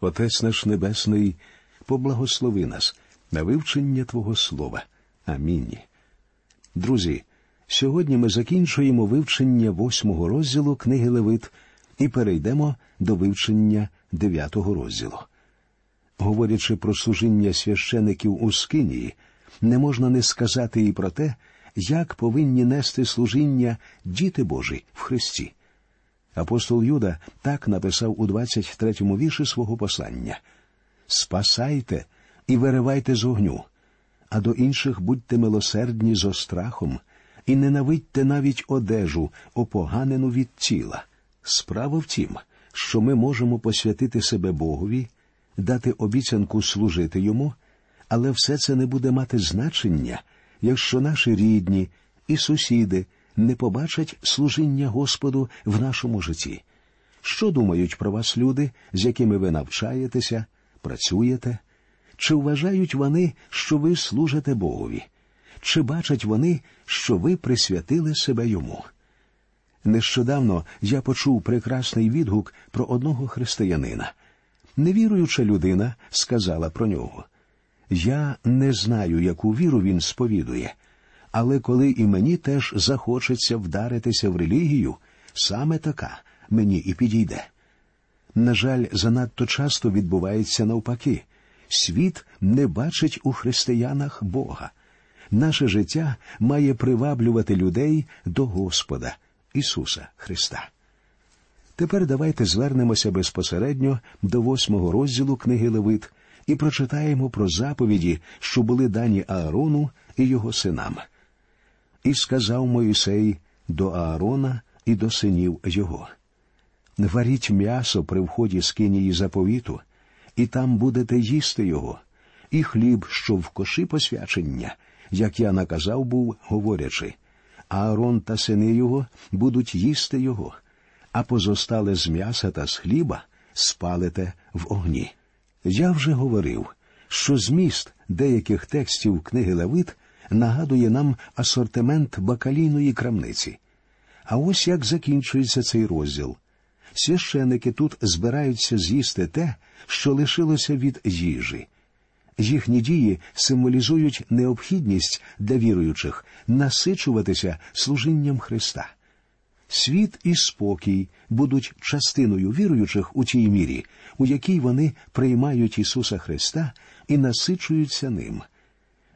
Отець наш Небесний, поблагослови нас на вивчення Твого Слова. Амінь. Друзі, сьогодні ми закінчуємо вивчення восьмого розділу книги Левит і перейдемо до вивчення дев'ятого розділу. Говорячи про служіння священиків у Скинії, не можна не сказати і про те, як повинні нести служіння діти Божі в Христі. Апостол Юда так написав у 23-му вірші свого послання Спасайте і виривайте з огню, а до інших будьте милосердні зо страхом, і ненавидьте навіть одежу, опоганену від тіла. Справа в тім, що ми можемо посвятити себе Богові, дати обіцянку служити йому, але все це не буде мати значення, якщо наші рідні і сусіди не побачать служіння Господу в нашому житті. Що думають про вас люди, з якими ви навчаєтеся, працюєте? Чи вважають вони, що ви служите Богові? Чи бачать вони, що ви присвятили себе йому? Нещодавно я почув прекрасний відгук про одного християнина. Невіруюча людина сказала про нього. Я не знаю, яку віру він сповідує, але коли і мені теж захочеться вдаритися в релігію, саме така мені і підійде. На жаль, занадто часто відбувається навпаки світ не бачить у християнах Бога. Наше життя має приваблювати людей до Господа Ісуса Христа. Тепер давайте звернемося безпосередньо до восьмого розділу книги Левит і прочитаємо про заповіді, що були дані Аарону і його синам. І сказав Моїсей до Аарона і до синів його. Варіть м'ясо при вході з кинії заповіту, і там будете їсти його, і хліб, що в коші посвячення, як я наказав був, говорячи. Аарон та сини його будуть їсти його, а позостале з м'яса та з хліба спалите в огні. Я вже говорив, що зміст деяких текстів книги Левит нагадує нам асортимент бакалійної крамниці. А ось як закінчується цей розділ. Священики тут збираються з'їсти те, що лишилося від їжі. Їхні дії символізують необхідність для віруючих насичуватися служінням Христа. Світ і спокій будуть частиною віруючих у тій мірі, у якій вони приймають Ісуса Христа і насичуються ним.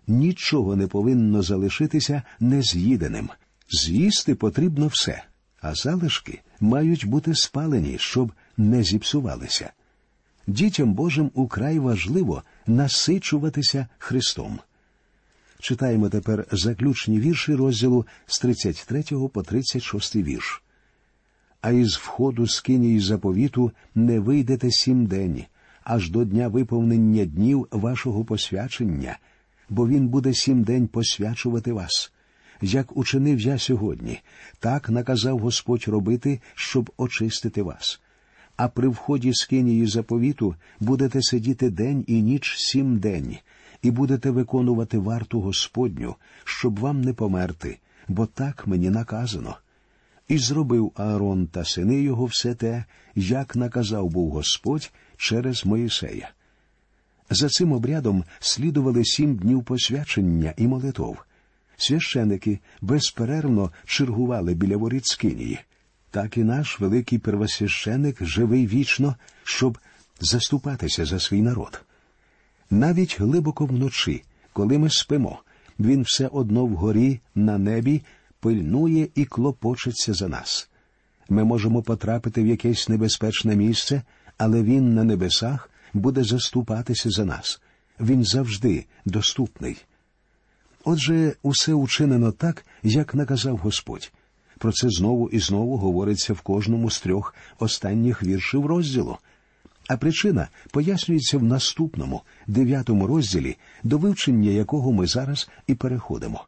Нічого не повинно залишитися нез'їденим. З'їсти потрібно все, а залишки мають бути спалені, щоб не зіпсувалися. Дітям Божим украй важливо насичуватися Христом. Читаємо тепер заключні вірші розділу з 33 по 36 вірш. А із входу з кинії заповіту не вийдете сім день, аж до дня виповнення днів вашого посвячення, бо він буде сім день посвячувати вас. Як учинив я сьогодні, так наказав Господь робити, щоб очистити вас. А при вході з кинії заповіту будете сидіти день і ніч сім день, і будете виконувати варту Господню, щоб вам не померти, бо так мені наказано. І зробив Аарон та сини його все те, як наказав був Господь через Моїсея. За цим обрядом слідували сім днів посвячення і молитов. Священики безперервно чергували біля воріт Скинії. Так і наш великий первосвященик живий вічно, щоб заступатися за свій народ. Навіть глибоко вночі, коли ми спимо, він все одно вгорі на небі пильнує і клопочеться за нас. Ми можемо потрапити в якесь небезпечне місце, але він на небесах буде заступатися за нас. Він завжди доступний. Отже, усе учинено так, як наказав Господь. Про це знову і знову говориться в кожному з трьох останніх віршів розділу. А причина пояснюється в наступному, дев'ятому розділі, до вивчення якого ми зараз і переходимо.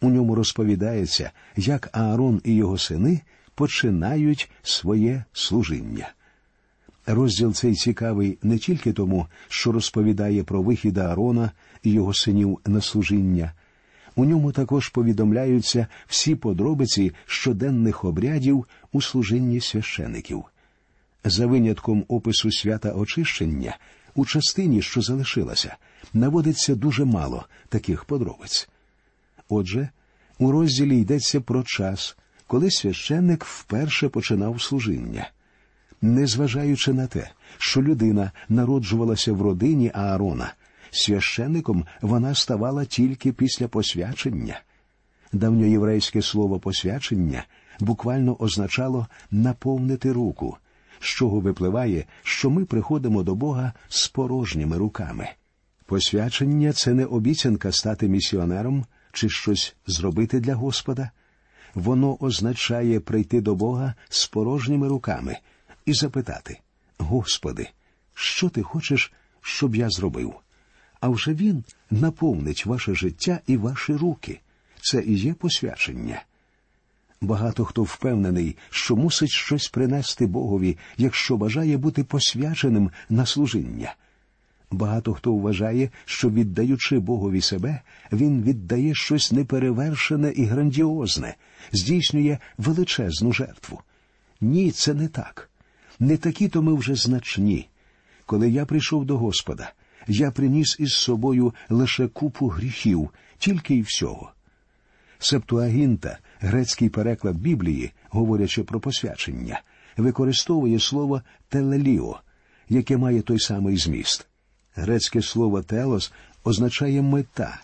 У ньому розповідається, як Аарон і його сини починають своє служіння. Розділ цей цікавий не тільки тому, що розповідає про вихід Аарона і його синів на служіння. У ньому також повідомляються всі подробиці щоденних обрядів у служінні священиків. За винятком опису свята очищення, у частині, що залишилася, наводиться дуже мало таких подробиць. Отже, у розділі йдеться про час, коли священник вперше починав служіння. Незважаючи на те, що людина народжувалася в родині Аарона, священником вона ставала тільки після посвячення. Давньоєврейське слово посвячення буквально означало наповнити руку, з чого випливає, що ми приходимо до Бога з порожніми руками. Посвячення це не обіцянка стати місіонером чи щось зробити для Господа. Воно означає прийти до Бога з порожніми руками і запитати Господи, що ти хочеш, щоб я зробив? А вже Він наповнить ваше життя і ваші руки. Це і є посвячення. Багато хто впевнений, що мусить щось принести Богові, якщо бажає бути посвяченим на служіння. Багато хто вважає, що, віддаючи Богові себе, він віддає щось неперевершене і грандіозне, здійснює величезну жертву. Ні, це не так. Не такі то ми вже значні. Коли я прийшов до Господа, я приніс із собою лише купу гріхів, тільки й всього. Септуагінта, грецький переклад Біблії, говорячи про посвячення, використовує слово телеліо, яке має той самий зміст. Грецьке слово телос означає мета,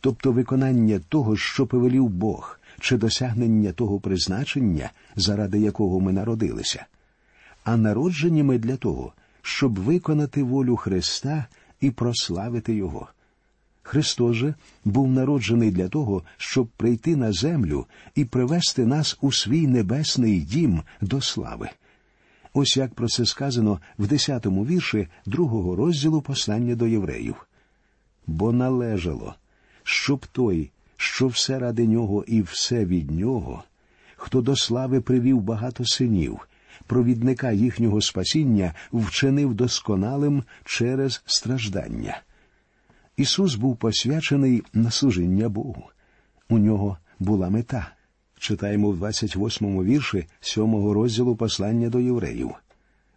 тобто виконання того, що повелів Бог, чи досягнення того призначення, заради якого ми народилися. А народжені ми для того, щоб виконати волю Христа і прославити Його. Христос же був народжений для того, щоб прийти на землю і привести нас у свій небесний дім до слави. Ось як про це сказано в десятому вірші другого розділу послання до євреїв. Бо належало, щоб той, що все ради нього і все від нього, хто до слави привів багато синів, провідника їхнього спасіння вчинив досконалим через страждання. Ісус був посвячений на служіння Богу. У нього була мета. Читаємо в 28-му вірші 7-го розділу послання до євреїв.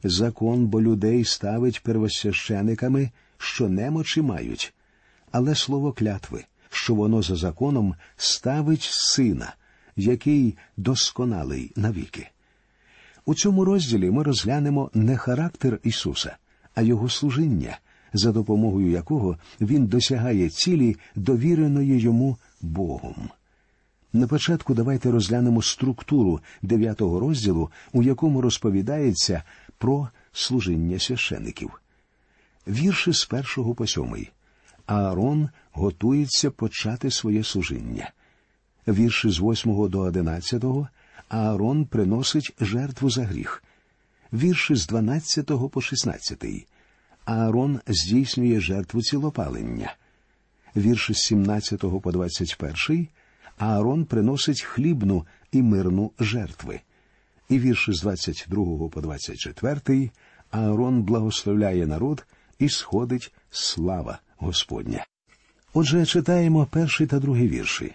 Закон бо людей ставить первосвящениками, що немочі мають, але слово клятви, що воно за законом ставить сина, який досконалий навіки. У цьому розділі ми розглянемо не характер Ісуса, а Його служіння, за допомогою якого Він досягає цілі, довіреної йому Богом. На початку давайте розглянемо структуру дев'ятого розділу, у якому розповідається про служіння священиків. Вірші з першого по сьомий. Аарон готується почати своє служіння. Вірші з восьмого до одинадцятого Аарон приносить жертву за гріх. Вірші з дванадцятого по шістнадцятий. Аарон здійснює жертву цілопалення. Вірші з 17 по 21 Аарон приносить хлібну і мирну жертви. І вірші з 22 по 24 Аарон благословляє народ і сходить слава Господня. Отже, читаємо перший та другий вірші.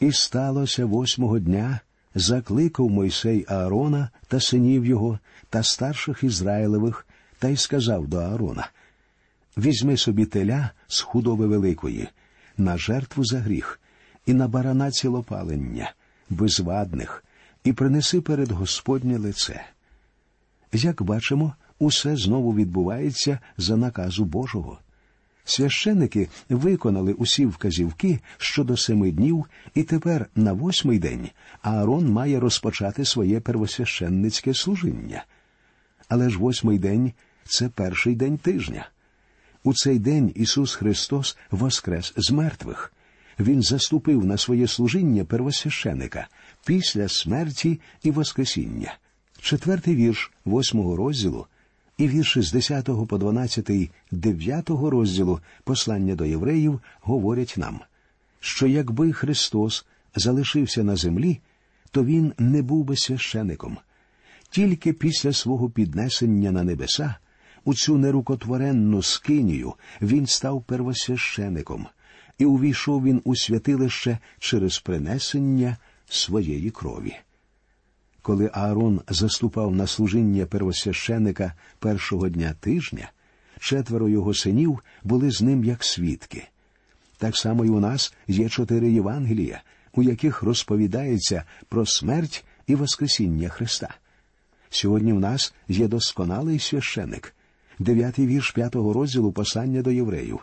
І сталося восьмого дня, закликав Мойсей Аарона та синів його та старших Ізраїлевих, та й сказав до Аарона Візьми собі теля з худоби великої, на жертву за гріх, і на барана цілопалення, безвадних, і принеси перед Господнє лице. Як бачимо, усе знову відбувається за наказу Божого. Священники виконали усі вказівки щодо семи днів, і тепер на восьмий день Аарон має розпочати своє первосвященницьке служіння. Але ж восьмий день це перший день тижня. У цей день Ісус Христос воскрес з мертвих. Він заступив на своє служіння первосвященика після смерті і Воскресіння. Четвертий вірш восьмого розділу і вірші з 10 по 12 дев'ятого розділу послання до євреїв говорять нам, що якби Христос залишився на землі, то Він не був би священиком. Тільки після свого піднесення на небеса у цю нерукотворенну скинію він став первосвящеником, і увійшов він у святилище через принесення своєї крові. Коли Аарон заступав на служіння первосвященика першого дня тижня, четверо його синів були з ним як свідки. Так само й у нас є чотири Євангелія, у яких розповідається про смерть і Воскресіння Христа. Сьогодні в нас є досконалий священик, дев'ятий вірш п'ятого розділу послання до євреїв.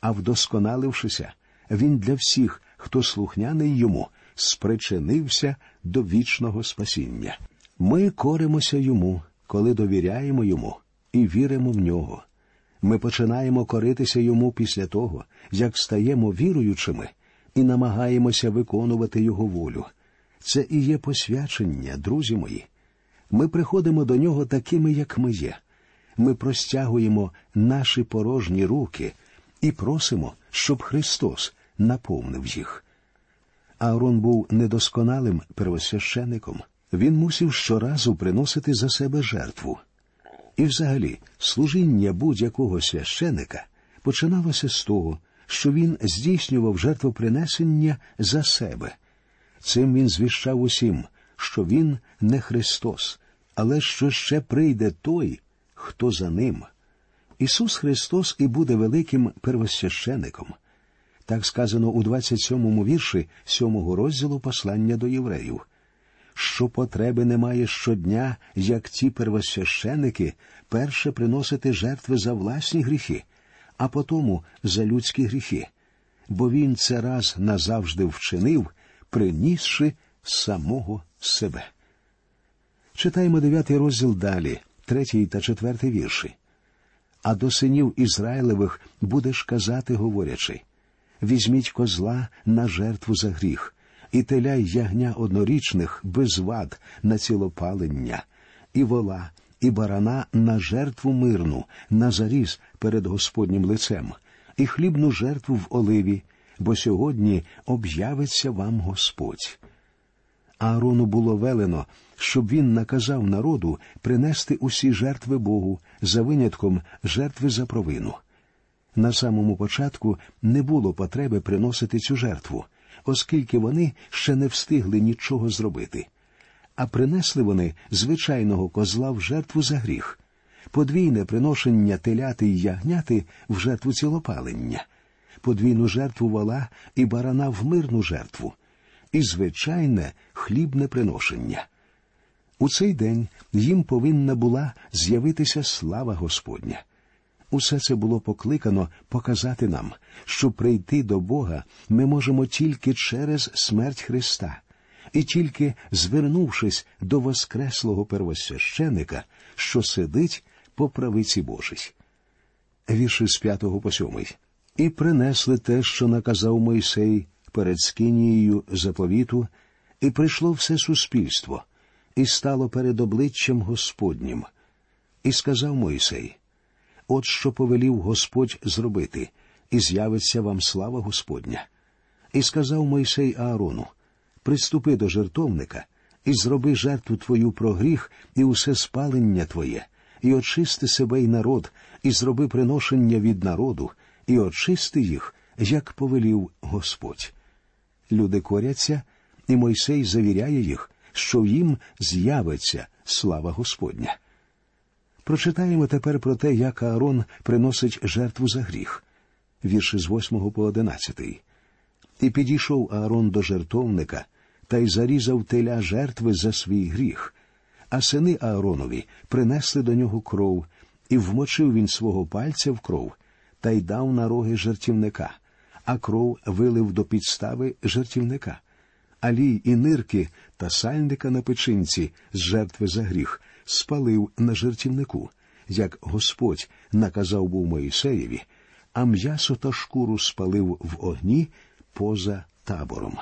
А вдосконалившися, він для всіх, хто слухняний йому, спричинився до вічного спасіння. Ми коримося йому, коли довіряємо йому і віримо в нього. Ми починаємо коритися йому після того, як стаємо віруючими і намагаємося виконувати його волю. Це і є посвячення, друзі мої. Ми приходимо до нього такими, як ми є. Ми простягуємо наші порожні руки і просимо, щоб Христос наповнив їх. Аарон був недосконалим первосвященником. Він мусив щоразу приносити за себе жертву. І, взагалі, служіння будь-якого священика починалося з того, що він здійснював жертвопринесення за себе. Цим він звіщав усім, що він не Христос, але що ще прийде той, хто за ним. Ісус Христос і буде великим первосвящеником. Так сказано у 27-му вірші 7-го розділу послання до євреїв. Що потреби немає щодня, як ті первосвященики, перше приносити жертви за власні гріхи, а потому за людські гріхи, бо він це раз назавжди вчинив, принісши самого себе. Читаємо дев'ятий розділ далі, третій та четвертий вірші. А до синів Ізраїлевих будеш казати, говорячи візьміть козла на жертву за гріх, і теля й ягня однорічних без вад на цілопалення, і вола, і барана на жертву мирну, на заріз перед Господнім лицем, і хлібну жертву в оливі, бо сьогодні об'явиться вам Господь. Аарону було велено, щоб він наказав народу принести усі жертви Богу за винятком жертви за провину. На самому початку не було потреби приносити цю жертву, оскільки вони ще не встигли нічого зробити. А принесли вони звичайного козла в жертву за гріх, подвійне приношення теляти й ягняти в жертву цілопалення, подвійну жертву вола і барана в мирну жертву, і звичайне хлібне приношення. У цей день їм повинна була з'явитися слава Господня. Усе це було покликано показати нам, що прийти до Бога ми можемо тільки через смерть Христа, і тільки звернувшись до Воскреслого первосвященика, що сидить по правиці Божій. Вірші з п'ятого по сьомий. І принесли те, що наказав Мойсей перед Скинією заповіту, і прийшло все суспільство, і стало перед обличчям Господнім. І сказав Мойсей От що повелів Господь зробити, і з'явиться вам слава Господня. І сказав Мойсей Аарону: Приступи до жертовника, і зроби жертву твою про гріх і усе спалення твоє, і очисти себе й народ, і зроби приношення від народу, і очисти їх, як повелів Господь. Люди коряться, і Мойсей завіряє їх, що їм з'явиться слава Господня. Прочитаємо тепер про те, як Аарон приносить жертву за гріх, вірші з 8 по 11. І підійшов Аарон до жертовника та й зарізав теля жертви за свій гріх, а сини Ааронові принесли до нього кров, і вмочив він свого пальця в кров та й дав на роги жертівника, а кров вилив до підстави жертівника. Алій і нирки та сальника на печинці з жертви за гріх спалив на жертівнику, як Господь наказав був Моїсеєві, а м'ясо та шкуру спалив в огні поза табором.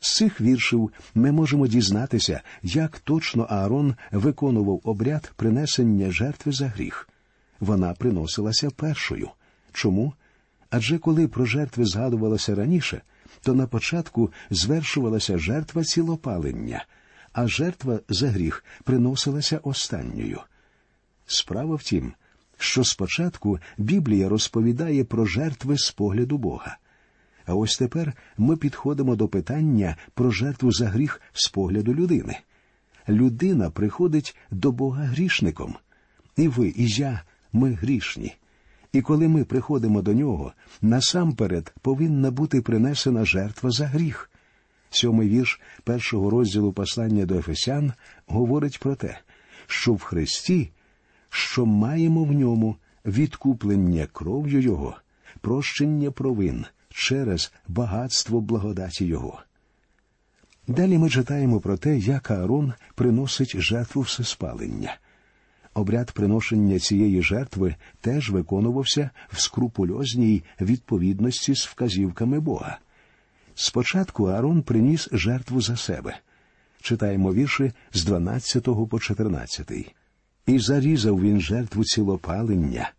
З цих віршів ми можемо дізнатися, як точно Аарон виконував обряд принесення жертви за гріх. Вона приносилася першою. Чому? Адже коли про жертви згадувалося раніше, то на початку звершувалася жертва цілопалення – а жертва за гріх приносилася останньою. Справа в тім, що спочатку Біблія розповідає про жертви з погляду Бога. А ось тепер ми підходимо до питання про жертву за гріх з погляду людини. людина приходить до Бога грішником. І ви, і я, ми грішні. І коли ми приходимо до нього, насамперед повинна бути принесена жертва за гріх. Сьомий вірш першого розділу послання до Ефесян говорить про те, що в Христі, що маємо в ньому відкуплення кров'ю Його, прощення провин через багатство благодаті Його. Далі ми читаємо про те, як Аарон приносить жертву всеспалення. Обряд приношення цієї жертви теж виконувався в скрупульозній відповідності з вказівками Бога. Спочатку Аарон приніс жертву за себе. Читаємо вірші з 12 по 14. І зарізав він жертву цілопалення,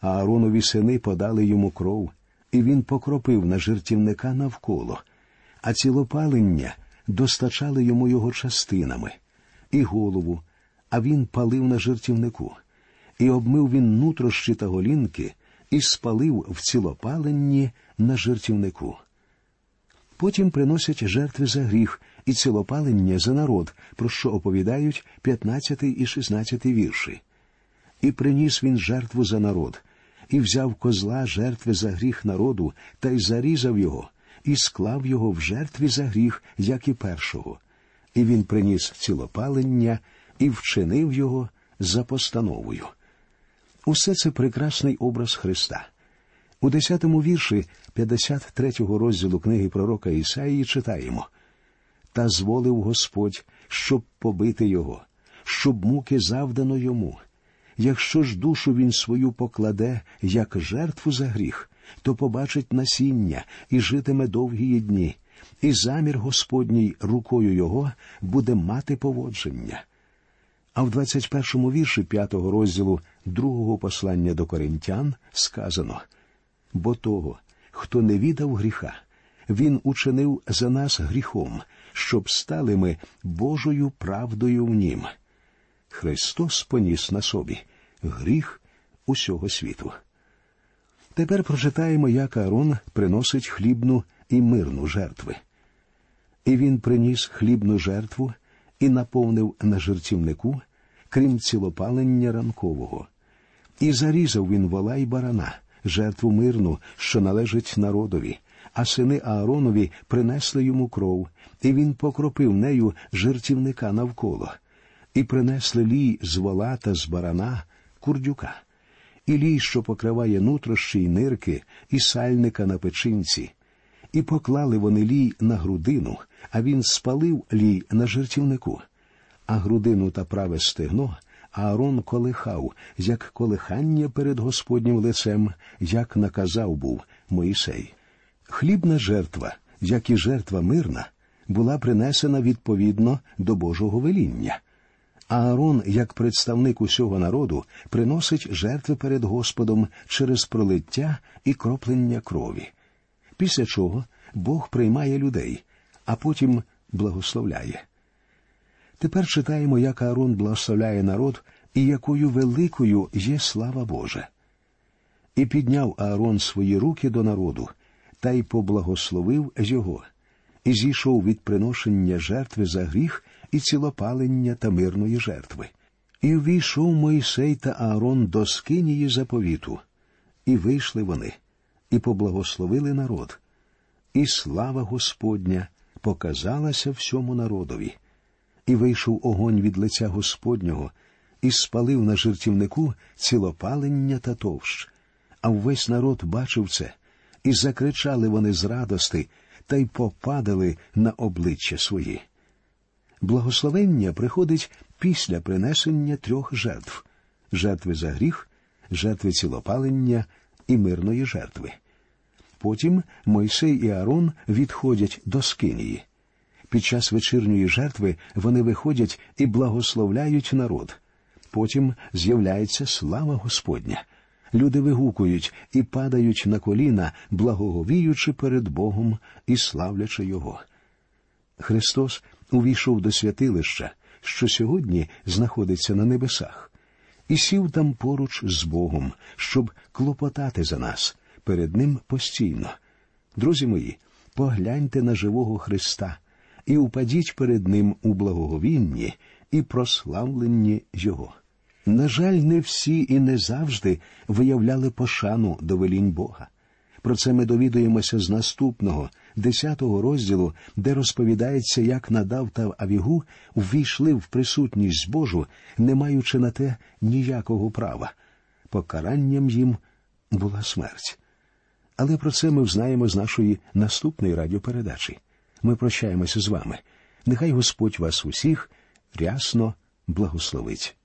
а Ааронові сини подали йому кров, і він покропив на жертівника навколо, а цілопалення достачали йому його частинами, і голову, а він палив на жертівнику, і обмив він нутрощі та голінки, і спалив в цілопаленні на жертівнику. Потім приносять жертви за гріх і цілопалення за народ, про що оповідають 15 і 16 вірші. І приніс він жертву за народ, і взяв козла жертви за гріх народу, та й зарізав його, і склав його в жертві за гріх, як і першого. І він приніс цілопалення і вчинив його за постановою. Усе це прекрасний образ Христа. У десятому вірші 53-го розділу книги пророка Ісаїї читаємо Та зволив Господь, щоб побити його, щоб муки завдано йому. Якщо ж душу він свою покладе, як жертву за гріх, то побачить насіння і житиме довгі дні, і замір Господній рукою його буде мати поводження. А в 21-му вірші п'ятого розділу другого послання до коринтян сказано бо того, хто не віддав гріха, він учинив за нас гріхом, щоб стали ми Божою правдою в нім. Христос поніс на собі гріх усього світу. Тепер прочитаємо, як Аарон приносить хлібну і мирну жертви. І він приніс хлібну жертву і наповнив на жертівнику, крім цілопалення ранкового, і зарізав він вола й барана, жертву мирну, що належить народові, а сини Ааронові принесли йому кров, і він покропив нею жертівника навколо, і принесли лій з вола та з барана курдюка, і лій, що покриває нутрощі й нирки, і сальника на печинці. І поклали вони лій на грудину, а він спалив лій на жертівнику, а грудину та праве стегно Аарон колихав, як колихання перед Господнім лицем, як наказав був Моїсей. Хлібна жертва, як і жертва мирна, була принесена відповідно до Божого веління. Аарон, як представник усього народу, приносить жертви перед Господом через пролиття і кроплення крові. Після чого Бог приймає людей, а потім благословляє. Тепер читаємо, як Аарон благословляє народ і якою великою є слава Божа. І підняв Аарон свої руки до народу та й поблагословив його, і зійшов від приношення жертви за гріх і цілопалення та мирної жертви. І ввійшов Мойсей та Аарон до скинії заповіту, і вийшли вони, і поблагословили народ. І слава Господня показалася всьому народові і вийшов огонь від лиця Господнього, і спалив на жертівнику цілопалення та товщ. А весь народ бачив це, і закричали вони з радости та й попадали на обличчя свої. Благословення приходить після принесення трьох жертв жертви за гріх, жертви цілопалення і мирної жертви. Потім Мойсей і Аарон відходять до скинії. Під час вечірньої жертви вони виходять і благословляють народ. Потім з'являється слава Господня. Люди вигукують і падають на коліна, благоговіючи перед Богом і славлячи Його. Христос увійшов до святилища, що сьогодні знаходиться на небесах, і сів там поруч з Богом, щоб клопотати за нас перед Ним постійно. Друзі мої, погляньте на живого Христа і упадіть перед Ним у благоговінні і прославленні Його. На жаль, не всі і не завжди виявляли пошану до велінь Бога. Про це ми довідуємося з наступного, десятого розділу, де розповідається, як Надав та Авігу ввійшли в присутність Божу, не маючи на те ніякого права. Покаранням їм була смерть. Але про це ми взнаємо з нашої наступної радіопередачі. Ми прощаємося з вами. Нехай Господь вас усіх рясно благословить.